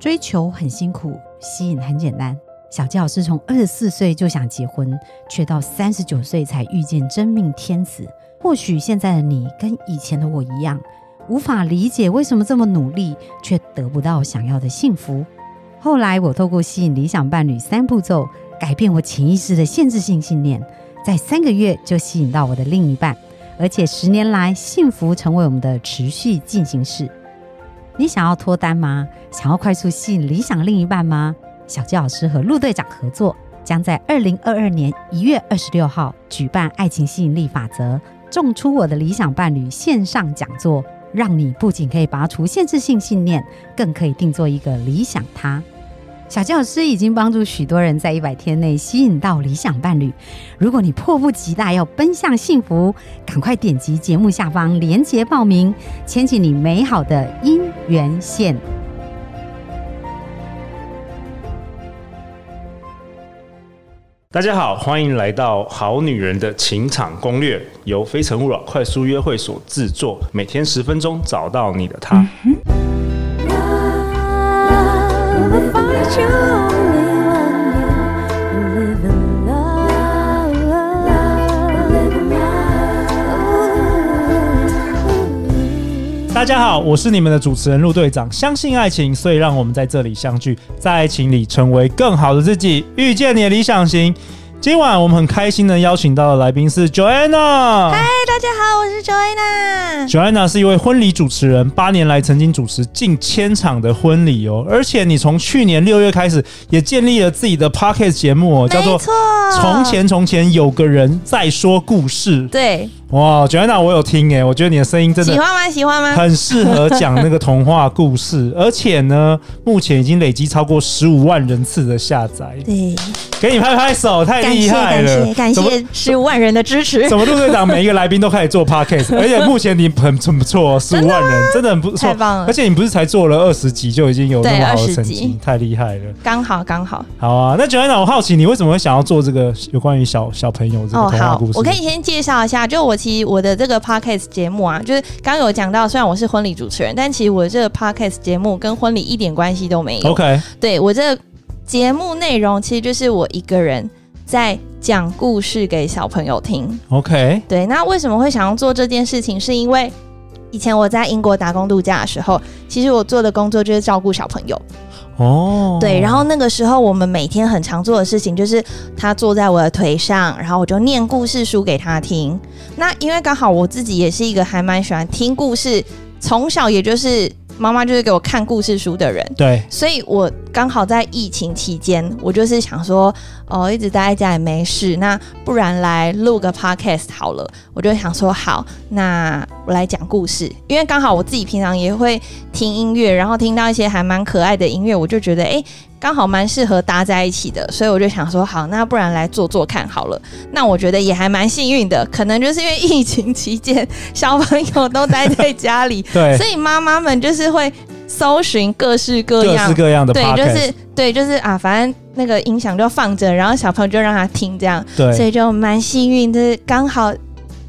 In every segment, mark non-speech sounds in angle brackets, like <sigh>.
追求很辛苦，吸引很简单。小纪老师从二十四岁就想结婚，却到三十九岁才遇见真命天子。或许现在的你跟以前的我一样，无法理解为什么这么努力却得不到想要的幸福。后来我透过吸引理想伴侣三步骤，改变我潜意识的限制性信念，在三个月就吸引到我的另一半，而且十年来幸福成为我们的持续进行式。你想要脱单吗？想要快速吸引理想另一半吗？小鸡老师和陆队长合作，将在二零二二年一月二十六号举办《爱情吸引力法则》，种出我的理想伴侣线上讲座，让你不仅可以拔除限制性信念，更可以定做一个理想他。小纪老师已经帮助许多人在一百天内吸引到理想伴侣。如果你迫不及待要奔向幸福，赶快点击节目下方链接报名，牵起你美好的姻缘线。大家好，欢迎来到《好女人的情场攻略》，由非诚勿扰快速约会所制作，每天十分钟，找到你的他。嗯大家好，我是你们的主持人陆队长。相信爱情，所以让我们在这里相聚，在爱情里成为更好的自己，遇见你的理想型。今晚我们很开心的邀请到的来宾是 Joanna。嗨，大家好，我是 Joanna。Joanna 是一位婚礼主持人，八年来曾经主持近千场的婚礼哦。而且你从去年六月开始也建立了自己的 Podcast 节目哦，叫做《从前从前有个人在说故事》。对。哇，Joanna，我有听哎，我觉得你的声音真的喜欢吗？喜欢吗？很适合讲那个童话故事，而且呢，目前已经累积超过十五万人次的下载。对，给你拍拍手，太厉害了！感谢，感谢十五万人的支持。怎么陆队长每一个来宾都开始做 Podcast，<laughs> 而且目前你很很不错，十五万人真的很不错，太棒了！而且你不是才做了二十集就已经有那么好的成绩，太厉害了！刚好刚好。好啊，那 Joanna，我好奇你为什么会想要做这个有关于小小朋友这个童话故事？我可以先介绍一下，就我其实我的这个。Podcast 节目啊，就是刚刚有讲到，虽然我是婚礼主持人，但其实我这个 Podcast 节目跟婚礼一点关系都没有。OK，对，我这个节目内容其实就是我一个人在讲故事给小朋友听。OK，对，那为什么会想要做这件事情？是因为以前我在英国打工度假的时候，其实我做的工作就是照顾小朋友。哦，对，然后那个时候我们每天很常做的事情就是他坐在我的腿上，然后我就念故事书给他听。那因为刚好我自己也是一个还蛮喜欢听故事，从小也就是。妈妈就是给我看故事书的人，对，所以我刚好在疫情期间，我就是想说，哦，一直待在家也没事，那不然来录个 podcast 好了。我就想说，好，那我来讲故事，因为刚好我自己平常也会听音乐，然后听到一些还蛮可爱的音乐，我就觉得，哎。刚好蛮适合搭在一起的，所以我就想说，好，那不然来做做看好了。那我觉得也还蛮幸运的，可能就是因为疫情期间小朋友都待在家里，<laughs> 对，所以妈妈们就是会搜寻各式各样、各式各样的，对，就是对，就是啊，反正那个音响就放着，然后小朋友就让他听这样，对，所以就蛮幸运，就是刚好。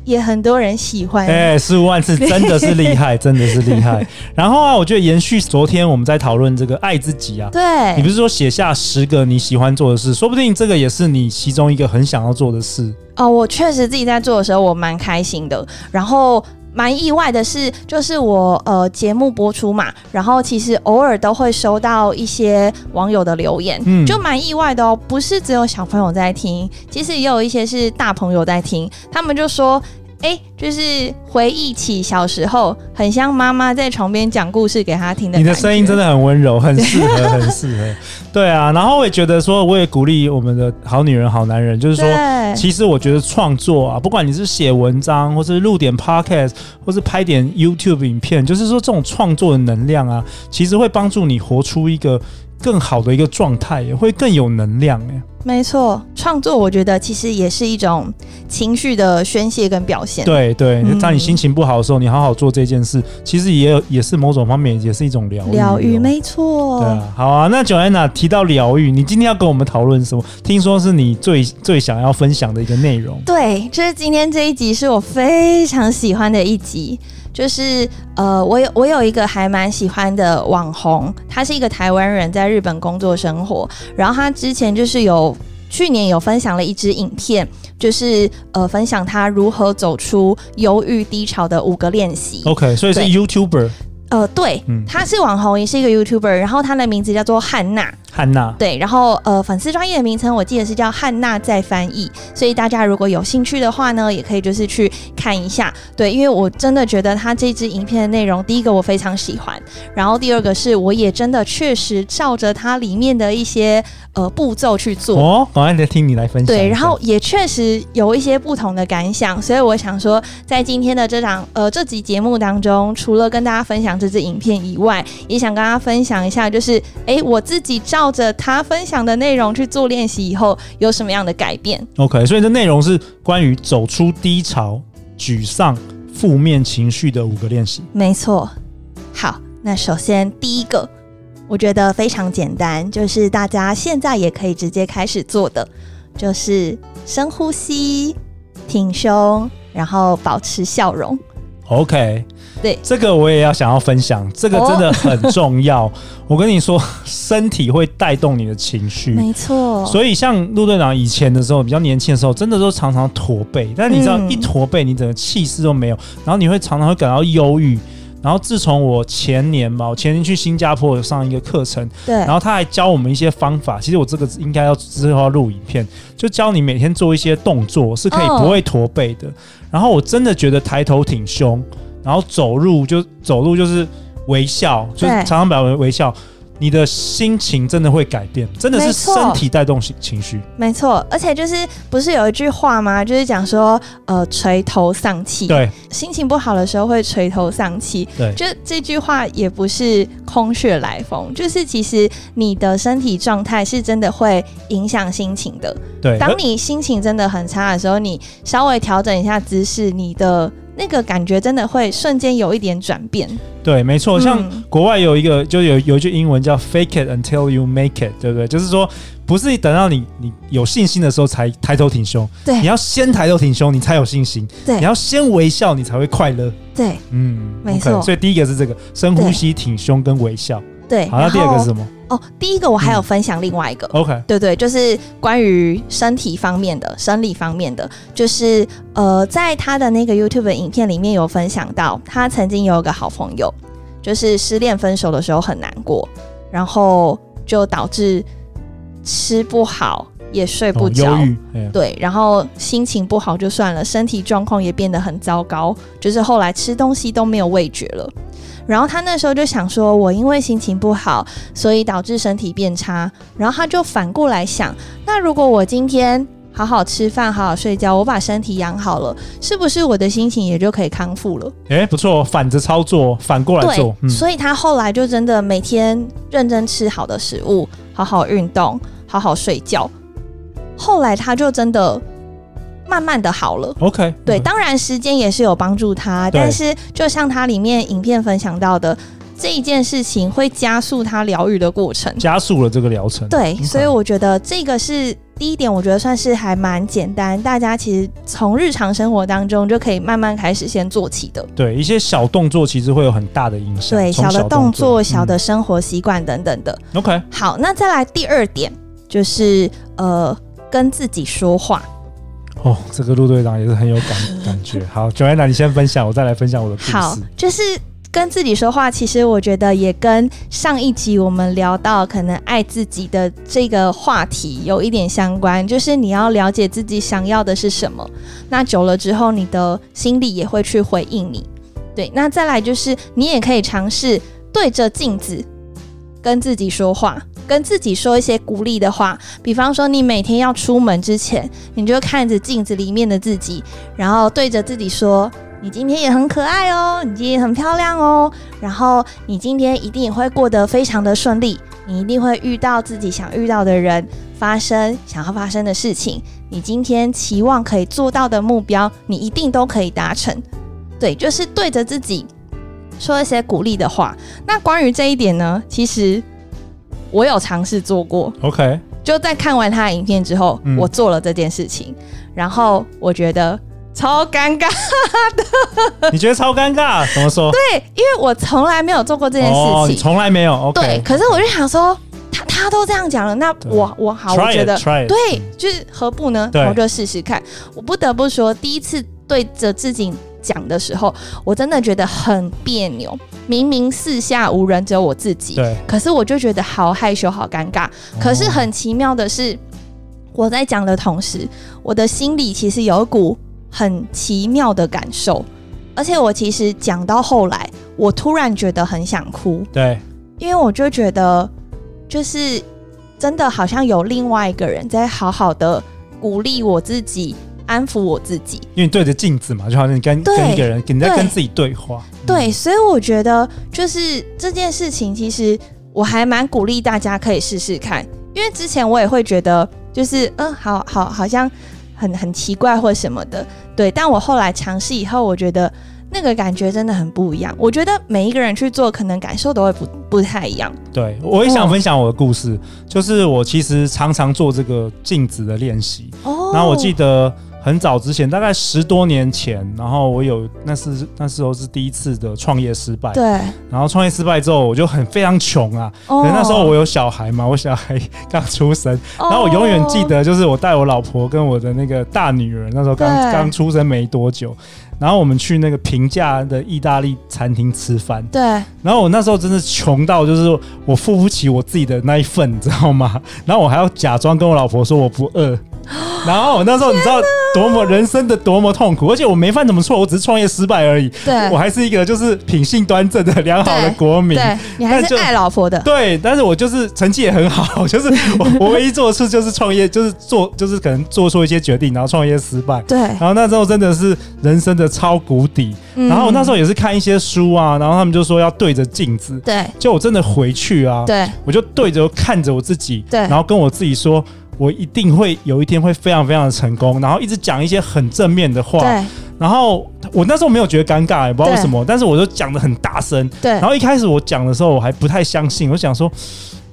也很多人喜欢，哎、欸，十五万次真的是厉害，<laughs> 真的是厉害。然后啊，我觉得延续昨天我们在讨论这个爱自己啊，对，你不是说写下十个你喜欢做的事，说不定这个也是你其中一个很想要做的事哦。我确实自己在做的时候，我蛮开心的。然后蛮意外的是，就是我呃节目播出嘛，然后其实偶尔都会收到一些网友的留言，嗯，就蛮意外的哦。不是只有小朋友在听，其实也有一些是大朋友在听，他们就说。哎、欸，就是回忆起小时候，很像妈妈在床边讲故事给他听的。你的声音真的很温柔，很适合，<laughs> 很适合。对啊，然后我也觉得说，我也鼓励我们的好女人、好男人，就是说，其实我觉得创作啊，不管你是写文章，或是录点 podcast，或是拍点 YouTube 影片，就是说这种创作的能量啊，其实会帮助你活出一个更好的一个状态，也会更有能量。哎。没错，创作我觉得其实也是一种情绪的宣泄跟表现。对对，当你心情不好的时候，嗯、你好好做这件事，其实也有也是某种方面也是一种疗愈。疗愈，没错。对啊，好啊。那 Joanna 提到疗愈，你今天要跟我们讨论什么？听说是你最最想要分享的一个内容。对，就是今天这一集是我非常喜欢的一集。就是呃，我有我有一个还蛮喜欢的网红，他是一个台湾人，在日本工作生活，然后他之前就是有去年有分享了一支影片，就是呃分享他如何走出忧郁低潮的五个练习。OK，所以是 YouTuber。呃，对，嗯、他是网红，也是一个 YouTuber，然后他的名字叫做汉娜。汉娜，对，然后呃，粉丝专业的名称我记得是叫汉娜在翻译，所以大家如果有兴趣的话呢，也可以就是去看一下。对，因为我真的觉得他这支影片的内容，第一个我非常喜欢，然后第二个是我也真的确实照着它里面的一些呃步骤去做。哦，好，来听你来分享。对，然后也确实有一些不同的感想，所以我想说，在今天的这场呃这集节目当中，除了跟大家分享这支影片以外，也想跟大家分享一下，就是哎，我自己照。照着他分享的内容去做练习以后，有什么样的改变？OK，所以这内容是关于走出低潮、沮丧、负面情绪的五个练习。没错。好，那首先第一个，我觉得非常简单，就是大家现在也可以直接开始做的，就是深呼吸、挺胸，然后保持笑容。OK。对，这个我也要想要分享，这个真的很重要。哦、<laughs> 我跟你说，身体会带动你的情绪，没错。所以像陆队长以前的时候，比较年轻的时候，真的都常常驼背。但你知道，一驼背，你整个气势都没有，然后你会常常会感到忧郁。然后自从我前年吧，我前年去新加坡有上一个课程，对，然后他还教我们一些方法。其实我这个应该要之后要录影片，就教你每天做一些动作，是可以不会驼背的。哦、然后我真的觉得抬头挺胸。然后走路就走路就是微笑，就是常常表微微笑，你的心情真的会改变，真的是身体带动情情绪。没错，而且就是不是有一句话吗？就是讲说呃垂头丧气，对，心情不好的时候会垂头丧气，对，就这句话也不是空穴来风，就是其实你的身体状态是真的会影响心情的。对，当你心情真的很差的时候，你稍微调整一下姿势，你的。那个感觉真的会瞬间有一点转变。对，没错，像国外有一个，就有有一句英文叫 “fake it until you make it”，对不对？就是说，不是等到你你有信心的时候才抬头挺胸，对，你要先抬头挺胸，你才有信心，对，你要先微笑，你才会快乐，对，嗯，没错。所以第一个是这个深呼吸、挺胸跟微笑，对。好，那第二个是什么？哦，第一个我还有分享另外一个、嗯、，OK，对对，就是关于身体方面的、生理方面的，就是呃，在他的那个 YouTube 影片里面有分享到，他曾经有一个好朋友，就是失恋分手的时候很难过，然后就导致吃不好也睡不着，哦、对，然后心情不好就算了，身体状况也变得很糟糕，就是后来吃东西都没有味觉了。然后他那时候就想说，我因为心情不好，所以导致身体变差。然后他就反过来想，那如果我今天好好吃饭，好好睡觉，我把身体养好了，是不是我的心情也就可以康复了？诶，不错，反着操作，反过来做。所以他后来就真的每天认真吃好的食物，好好运动，好好睡觉。后来他就真的。慢慢的好了，OK，对，当然时间也是有帮助他，但是就像他里面影片分享到的，这一件事情会加速他疗愈的过程，加速了这个疗程。对，所以我觉得这个是第一点，我觉得算是还蛮简单，大家其实从日常生活当中就可以慢慢开始先做起的。对，一些小动作其实会有很大的影响。对，小的动作、小的生活习惯等等的。OK，好，那再来第二点就是呃，跟自己说话。哦，这个陆队长也是很有感感觉。<laughs> 好，Joanna，你先分享，我再来分享我的故事。好，就是跟自己说话，其实我觉得也跟上一集我们聊到可能爱自己的这个话题有一点相关。就是你要了解自己想要的是什么，那久了之后，你的心里也会去回应你。对，那再来就是你也可以尝试对着镜子跟自己说话。跟自己说一些鼓励的话，比方说你每天要出门之前，你就看着镜子里面的自己，然后对着自己说：“你今天也很可爱哦，你今天很漂亮哦，然后你今天一定也会过得非常的顺利，你一定会遇到自己想遇到的人，发生想要发生的事情，你今天期望可以做到的目标，你一定都可以达成。”对，就是对着自己说一些鼓励的话。那关于这一点呢，其实。我有尝试做过，OK，就在看完他的影片之后，嗯、我做了这件事情，然后我觉得超尴尬的。<laughs> 你觉得超尴尬？怎么说？<laughs> 对，因为我从来没有做过这件事情，哦、你从来没有。OK。对，可是我就想说，他他都这样讲了，那我我好，我觉得对，就是何不呢？对我就试试看。我不得不说，第一次对着自己讲的时候，我真的觉得很别扭。明明四下无人，只有我自己，对，可是我就觉得好害羞、好尴尬。可是很奇妙的是，我在讲的同时，我的心里其实有一股很奇妙的感受，而且我其实讲到后来，我突然觉得很想哭，对，因为我就觉得，就是真的好像有另外一个人在好好的鼓励我自己。安抚我自己，因为你对着镜子嘛，就好像你跟跟一个人，你在跟自己对话。对，嗯、所以我觉得就是这件事情，其实我还蛮鼓励大家可以试试看。因为之前我也会觉得，就是嗯，好好好像很很奇怪或什么的，对。但我后来尝试以后，我觉得那个感觉真的很不一样。我觉得每一个人去做，可能感受都会不不太一样。对，我也想分享我的故事，哦、就是我其实常常做这个镜子的练习。哦，然后我记得。很早之前，大概十多年前，然后我有那是那时候是第一次的创业失败。对。然后创业失败之后，我就很非常穷啊。哦。那时候我有小孩嘛，<laughs> 我小孩刚出生，哦。然后我永远记得，就是我带我老婆跟我的那个大女儿，那时候刚刚出生没多久。然后我们去那个平价的意大利餐厅吃饭。对。然后我那时候真的穷到，就是我付不起我自己的那一份，你知道吗？然后我还要假装跟我老婆说我不饿。<gasps> 然后我那时候你知道多么人生的多么痛苦，而且我没犯什么错，我只是创业失败而已。对，我还是一个就是品性端正的良好的国民。对，你还是爱老婆的。对，但是我就是成绩也很好，就是我我唯一做的事就是创业，就是做就是可能做出一些决定，然后创业失败。对，然后那时候真的是人生的超谷底。然后我那时候也是看一些书啊，然后他们就说要对着镜子。对，就我真的回去啊，对，我就对着看着我自己，对，然后跟我自己说。我一定会有一天会非常非常的成功，然后一直讲一些很正面的话。对。然后我那时候没有觉得尴尬，也不知道为什么，但是我就讲的很大声。对。然后一开始我讲的时候，我还不太相信，我想说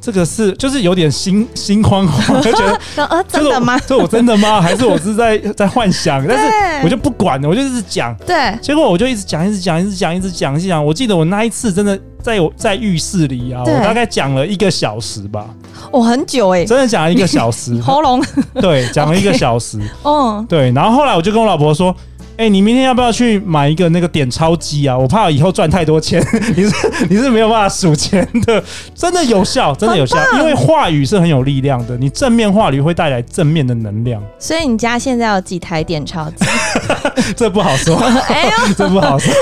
这个是就是有点心心慌慌，就觉得 <laughs> 真的吗？这我真的吗？<laughs> 还是我是在在幻想？但是我就不管了，我就一直讲。对。结果我就一直讲，一直讲，一直讲，一直讲，一直讲。我记得我那一次真的在我在浴室里啊，我大概讲了一个小时吧。我、哦、很久哎、欸，真的讲了一个小时，<laughs> 喉咙对，讲了一个小时，哦，对，然后后来我就跟我老婆说，哎、欸，你明天要不要去买一个那个点钞机啊？我怕以后赚太多钱，你是你是没有办法数钱的，真的有效，真的有效，因为话语是很有力量的，你正面话语会带来正面的能量。所以你家现在有几台点钞机？<laughs> 这不好说，哎呦，<laughs> 这不好说。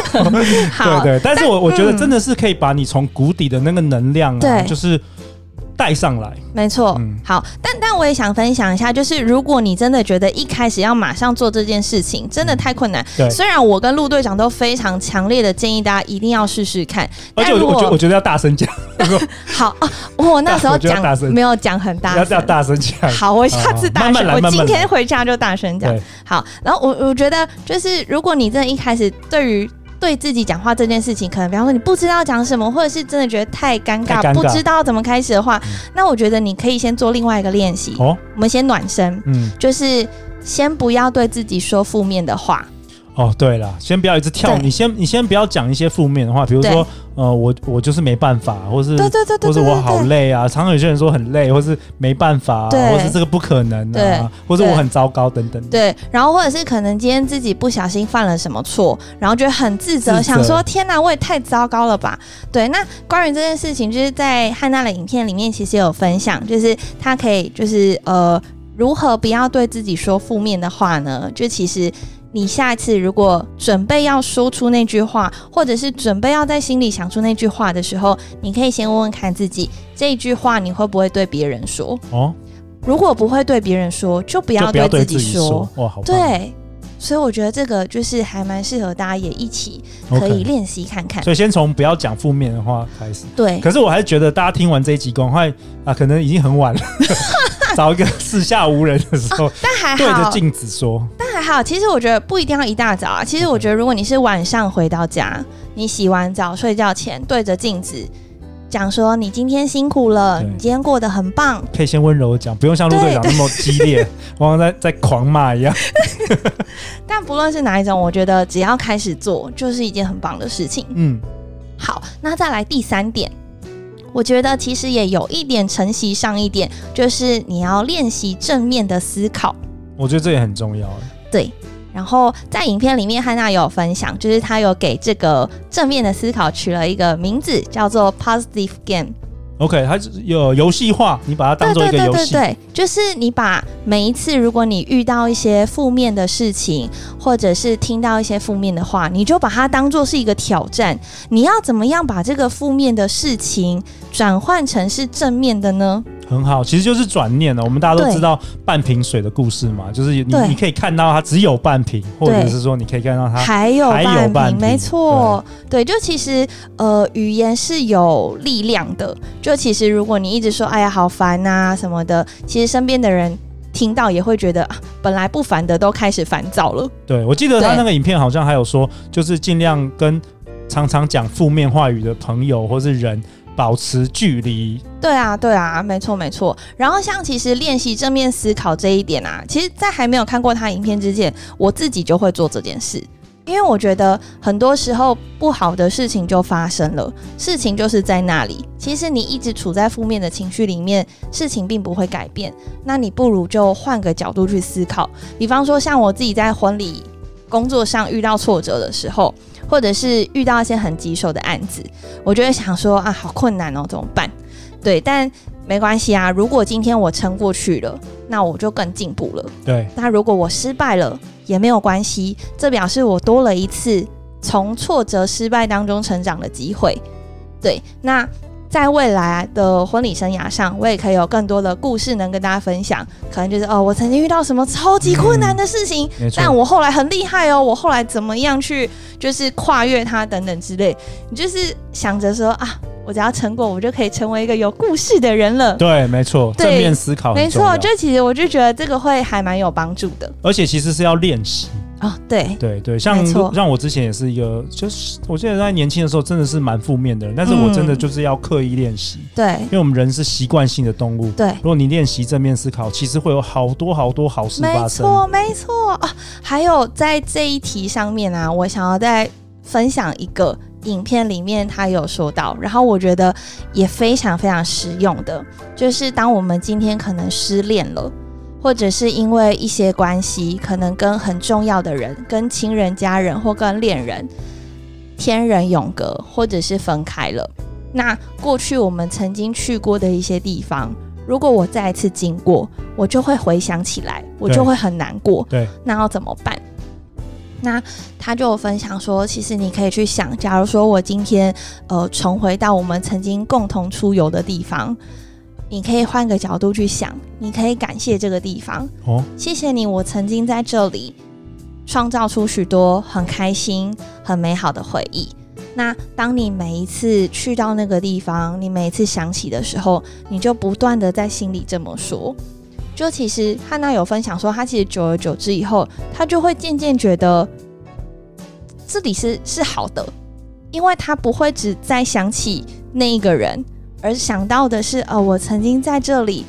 好对对，但是我我觉得真的是可以把你从谷底的那个能量啊，对就是。带上来，没错。嗯，好，但但我也想分享一下，就是如果你真的觉得一开始要马上做这件事情，真的太困难。对，虽然我跟陆队长都非常强烈的建议大家一定要试试看，而且我我觉得我觉得要大声讲。<laughs> 好啊，我那时候 <laughs> 讲没有讲很大声，要大声讲。好，我下次大声，我今天回家就大声讲。好，然后我我觉得就是如果你真的一开始对于对自己讲话这件事情，可能比方说你不知道讲什么，或者是真的觉得太尴尬，尬不知道怎么开始的话，嗯、那我觉得你可以先做另外一个练习。哦，我们先暖身，嗯，就是先不要对自己说负面的话。哦，对了，先不要一直跳，你先你先不要讲一些负面的话，比如说，呃，我我就是没办法，或是对对对对，或是我好累啊，常常有些人说很累，或是没办法，或是这个不可能啊，或者我很糟糕等等。对，然后或者是可能今天自己不小心犯了什么错，然后觉得很自责，想说天哪，我也太糟糕了吧？对，那关于这件事情，就是在汉娜的影片里面其实有分享，就是他可以就是呃，如何不要对自己说负面的话呢？就其实。你下一次如果准备要说出那句话，或者是准备要在心里想出那句话的时候，你可以先问问看自己，这一句话你会不会对别人说？哦，如果不会对别人说，就不要对自己说。哇，好。对，所以我觉得这个就是还蛮适合大家也一起可以练习看看。Okay. 所以先从不要讲负面的话开始。对。可是我还是觉得大家听完这一集，赶快啊，可能已经很晚了。<laughs> 找一个四下无人的时候，但还好对着镜子说。但还好，其实我觉得不一定要一大早啊。其实我觉得，如果你是晚上回到家，你洗完澡睡觉前对着镜子讲说你今天辛苦了，你今天过得很棒，可以先温柔讲，不用像陆队长那么激烈，<laughs> 往往在在狂骂一样。<laughs> 但不论是哪一种，我觉得只要开始做，就是一件很棒的事情。嗯，好，那再来第三点，我觉得其实也有一点承袭上一点，就是你要练习正面的思考。我觉得这也很重要。对。然后在影片里面，汉娜有分享，就是她有给这个正面的思考取了一个名字，叫做 Positive Game。OK，它有游戏化，你把它当做一个游戏。对对对对对，就是你把每一次，如果你遇到一些负面的事情，或者是听到一些负面的话，你就把它当做是一个挑战。你要怎么样把这个负面的事情转换成是正面的呢？很好，其实就是转念了。我们大家都知道半瓶水的故事嘛，就是你你可以看到它只有半瓶，或者是说你可以看到它还有半瓶，还有半瓶，没错。对，对，就其实呃，语言是有力量的。就其实如果你一直说哎呀好烦啊什么的，其实身边的人听到也会觉得本来不烦的都开始烦躁了。对，我记得他那个影片好像还有说，就是尽量跟常常讲负面话语的朋友或是人。保持距离。对啊，对啊，没错，没错。然后像其实练习正面思考这一点啊，其实，在还没有看过他影片之前，我自己就会做这件事。因为我觉得很多时候不好的事情就发生了，事情就是在那里。其实你一直处在负面的情绪里面，事情并不会改变。那你不如就换个角度去思考。比方说，像我自己在婚礼工作上遇到挫折的时候。或者是遇到一些很棘手的案子，我就会想说啊，好困难哦，怎么办？对，但没关系啊。如果今天我撑过去了，那我就更进步了。对，那如果我失败了也没有关系，这表示我多了一次从挫折、失败当中成长的机会。对，那。在未来的婚礼生涯上，我也可以有更多的故事能跟大家分享。可能就是哦，我曾经遇到什么超级困难的事情，嗯、但我后来很厉害哦，我后来怎么样去就是跨越它等等之类。你就是想着说啊，我只要成果，我就可以成为一个有故事的人了。对，没错，正面思考，没错。就其实我就觉得这个会还蛮有帮助的，而且其实是要练习。哦，对。对对，像像我之前也是一个，就是我记得在年轻的时候真的是蛮负面的人，但是我真的就是要刻意练习，对，因为我们人是习惯性的动物，对，如果你练习正面思考，其实会有好多好多好事发生，没错没错。啊。还有在这一题上面啊，我想要再分享一个影片里面他有说到，然后我觉得也非常非常实用的，就是当我们今天可能失恋了。或者是因为一些关系，可能跟很重要的人、跟亲人、家人或跟恋人天人永隔，或者是分开了。那过去我们曾经去过的一些地方，如果我再一次经过，我就会回想起来，我就会很难过。对，那要怎么办？那他就分享说，其实你可以去想，假如说我今天呃重回到我们曾经共同出游的地方。你可以换个角度去想，你可以感谢这个地方。哦，谢谢你，我曾经在这里创造出许多很开心、很美好的回忆。那当你每一次去到那个地方，你每一次想起的时候，你就不断的在心里这么说。就其实汉娜有分享说，她其实久而久之以后，她就会渐渐觉得这里是是好的，因为她不会只在想起那一个人。而想到的是，呃，我曾经在这里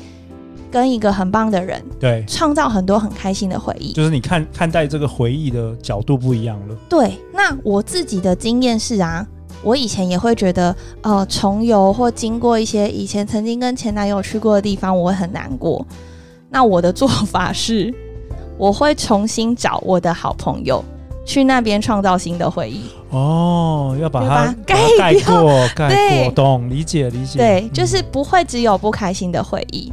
跟一个很棒的人，对，创造很多很开心的回忆。就是你看看待这个回忆的角度不一样了。对，那我自己的经验是啊，我以前也会觉得，呃，重游或经过一些以前曾经跟前男友去过的地方，我会很难过。那我的做法是，我会重新找我的好朋友。去那边创造新的回忆哦，要把它盖过，<laughs> 盖过，懂，理解，理解。对，就是不会只有不开心的回忆。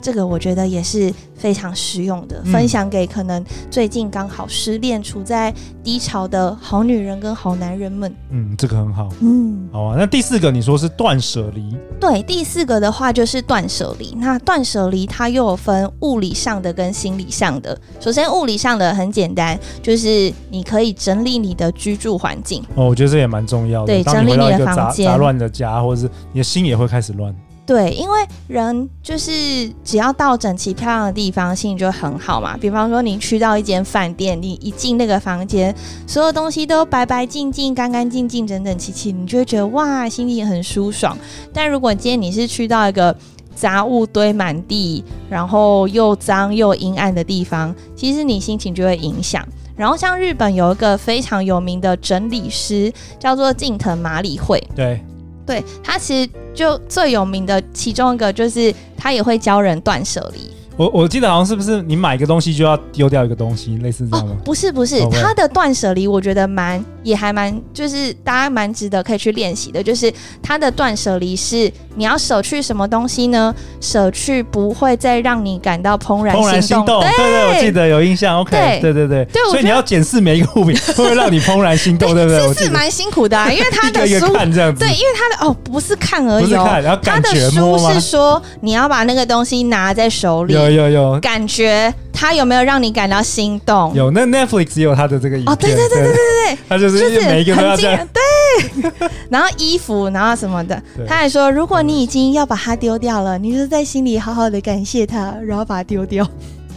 这个我觉得也是非常实用的，嗯、分享给可能最近刚好失恋、处在低潮的好女人跟好男人们。嗯，这个很好。嗯，好啊。那第四个你说是断舍离？对，第四个的话就是断舍离。那断舍离它又有分物理上的跟心理上的。首先物理上的很简单，就是你可以整理你的居住环境。哦，我觉得这也蛮重要的。对，整理你的房间。杂乱的家，或者是你的心也会开始乱。对，因为人就是只要到整齐漂亮的地方，心情就很好嘛。比方说，你去到一间饭店，你一进那个房间，所有东西都白白净净、干干净净、整整齐齐，你就会觉得哇，心情很舒爽。但如果今天你是去到一个杂物堆满地，然后又脏又阴暗的地方，其实你心情就会影响。然后像日本有一个非常有名的整理师，叫做近藤麻里惠。对，对，他其实就最有名的其中一个就是他也会教人断舍离。我我记得好像是不是你买一个东西就要丢掉一个东西，类似这样吗？哦、不是不是.他的断舍离我觉得蛮也还蛮，就是大家蛮值得可以去练习的。就是它的断舍离是你要舍去什么东西呢？舍去不会再让你感到怦然心动。对，对对，我记得有印象。OK，对对对对，所以你要检视每一个物品会不 <laughs> 会让你怦然心动，对不对？是是蛮辛苦的、啊，因为他的书这样子，对，因为他的哦不是看而已、哦，然后感觉他的书是说你要把那个东西拿在手里，有有有感。觉他有没有让你感到心动？有，那 Netflix 有他的这个影片。哦，对对对对对对，他就是每一个都要这样。对，<laughs> 然后衣服，然后什么的，他还说，如果你已经要把它丢掉了，你就在心里好好的感谢他，然后把它丢掉。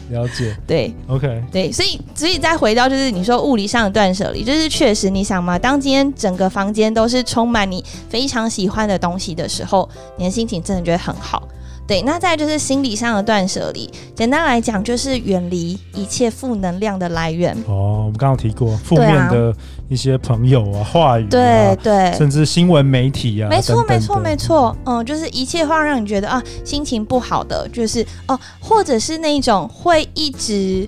了解。<laughs> 对，OK，对，所以所以再回到就是你说物理上的断舍离，就是确实你想嘛，当今天整个房间都是充满你非常喜欢的东西的时候，你的心情真的觉得很好。对，那再就是心理上的断舍离。简单来讲，就是远离一切负能量的来源。哦，我们刚刚提过负面的一些朋友啊、话语啊，对对，甚至新闻媒体啊，没错没错没错。嗯，就是一切话让你觉得啊心情不好的，就是哦，或者是那种会一直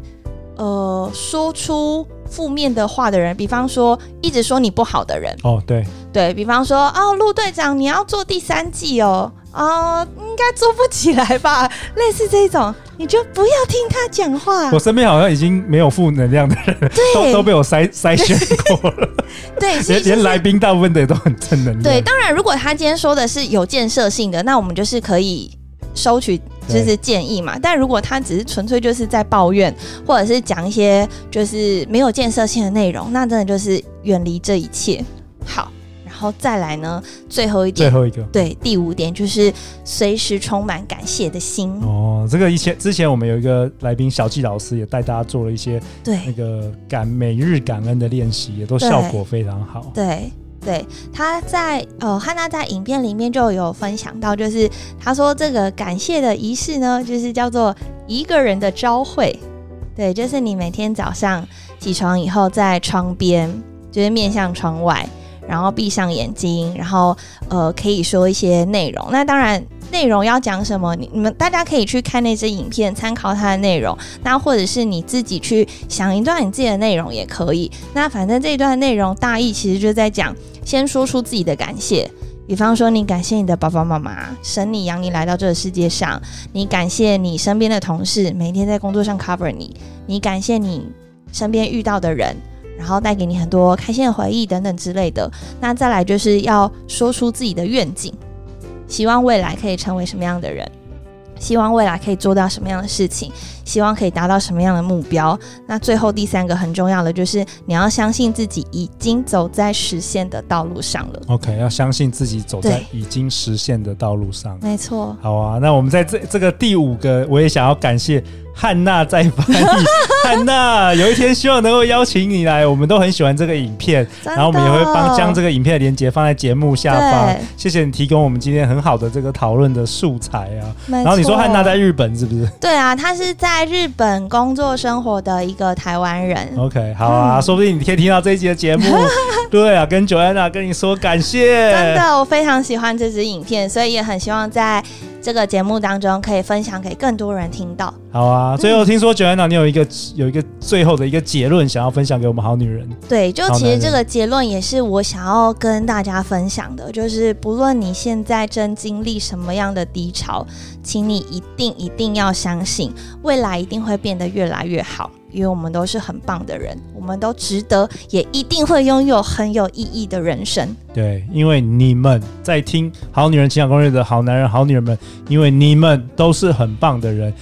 呃说出负面的话的人，比方说一直说你不好的人。哦，对对，比方说哦，陆队长你要做第三季哦。哦、呃，应该做不起来吧？<laughs> 类似这种，你就不要听他讲话。我身边好像已经没有负能量的人，都都被我筛筛选过了。<laughs> 对，连连来宾大部分的都很正能量。对，当然，如果他今天说的是有建设性的，那我们就是可以收取就是建议嘛。但如果他只是纯粹就是在抱怨，或者是讲一些就是没有建设性的内容，那真的就是远离这一切。好。然后再来呢，最后一点，最后一个，对，第五点就是随时充满感谢的心。哦，这个以前之前我们有一个来宾小纪老师也带大家做了一些对那个感每日感恩的练习，也都效果非常好。对对，他在呃汉娜在影片里面就有分享到，就是他说这个感谢的仪式呢，就是叫做一个人的朝会。对，就是你每天早上起床以后，在窗边就是面向窗外。然后闭上眼睛，然后呃，可以说一些内容。那当然，内容要讲什么，你你们大家可以去看那支影片，参考它的内容。那或者是你自己去想一段你自己的内容也可以。那反正这一段内容大意其实就在讲，先说出自己的感谢。比方说，你感谢你的爸爸妈妈，生你养你来到这个世界上；你感谢你身边的同事，每天在工作上 cover 你；你感谢你身边遇到的人。然后带给你很多开心的回忆等等之类的。那再来就是要说出自己的愿景，希望未来可以成为什么样的人，希望未来可以做到什么样的事情，希望可以达到什么样的目标。那最后第三个很重要的就是你要相信自己已经走在实现的道路上了。OK，要相信自己走在已经实现的道路上。没错。好啊，那我们在这这个第五个，我也想要感谢。汉娜在翻译，汉娜有一天希望能够邀请你来，我们都很喜欢这个影片，然后我们也会帮将这个影片的连接放在节目下方。谢谢你提供我们今天很好的这个讨论的素材啊。然后你说汉娜在日本是不是？对啊，她是在日本工作生活的一个台湾人。OK，好啊，嗯、说不定你可以听到这一集的节目。<laughs> 对啊，跟 Joanna 跟你说感谢。真的，我非常喜欢这支影片，所以也很希望在。这个节目当中可以分享给更多人听到。好啊，最后听说 Joanna 你有一个有一个最后的一个结论想要分享给我们好女人。对，就其实这个结论也是我想要跟大家分享的，就是不论你现在正经历什么样的低潮，请你一定一定要相信，未来一定会变得越来越好。因为我们都是很棒的人，我们都值得，也一定会拥有很有意义的人生。对，因为你们在听《好女人情感攻略》的好男人、好女人们，因为你们都是很棒的人，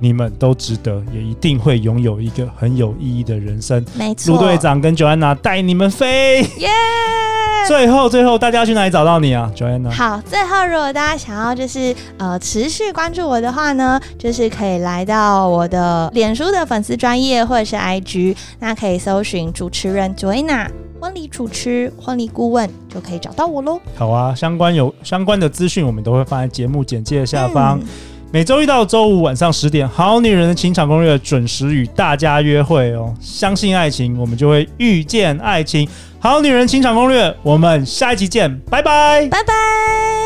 你们都值得，也一定会拥有一个很有意义的人生。没错，陆队长跟 Joanna 带你们飞，耶！最后，最后大家去哪里找到你啊，Joanna？好，最后如果大家想要就是呃持续关注我的话呢，就是可以来到我的脸书的粉丝专业或者是 IG，那可以搜寻主持人 Joanna 婚礼主持、婚礼顾问，就可以找到我喽。好啊，相关有相关的资讯，我们都会放在节目简介下方。嗯每周一到周五晚上十点，《好女人的情场攻略》准时与大家约会哦。相信爱情，我们就会遇见爱情。《好女人情场攻略》，我们下一集见，拜拜，拜拜。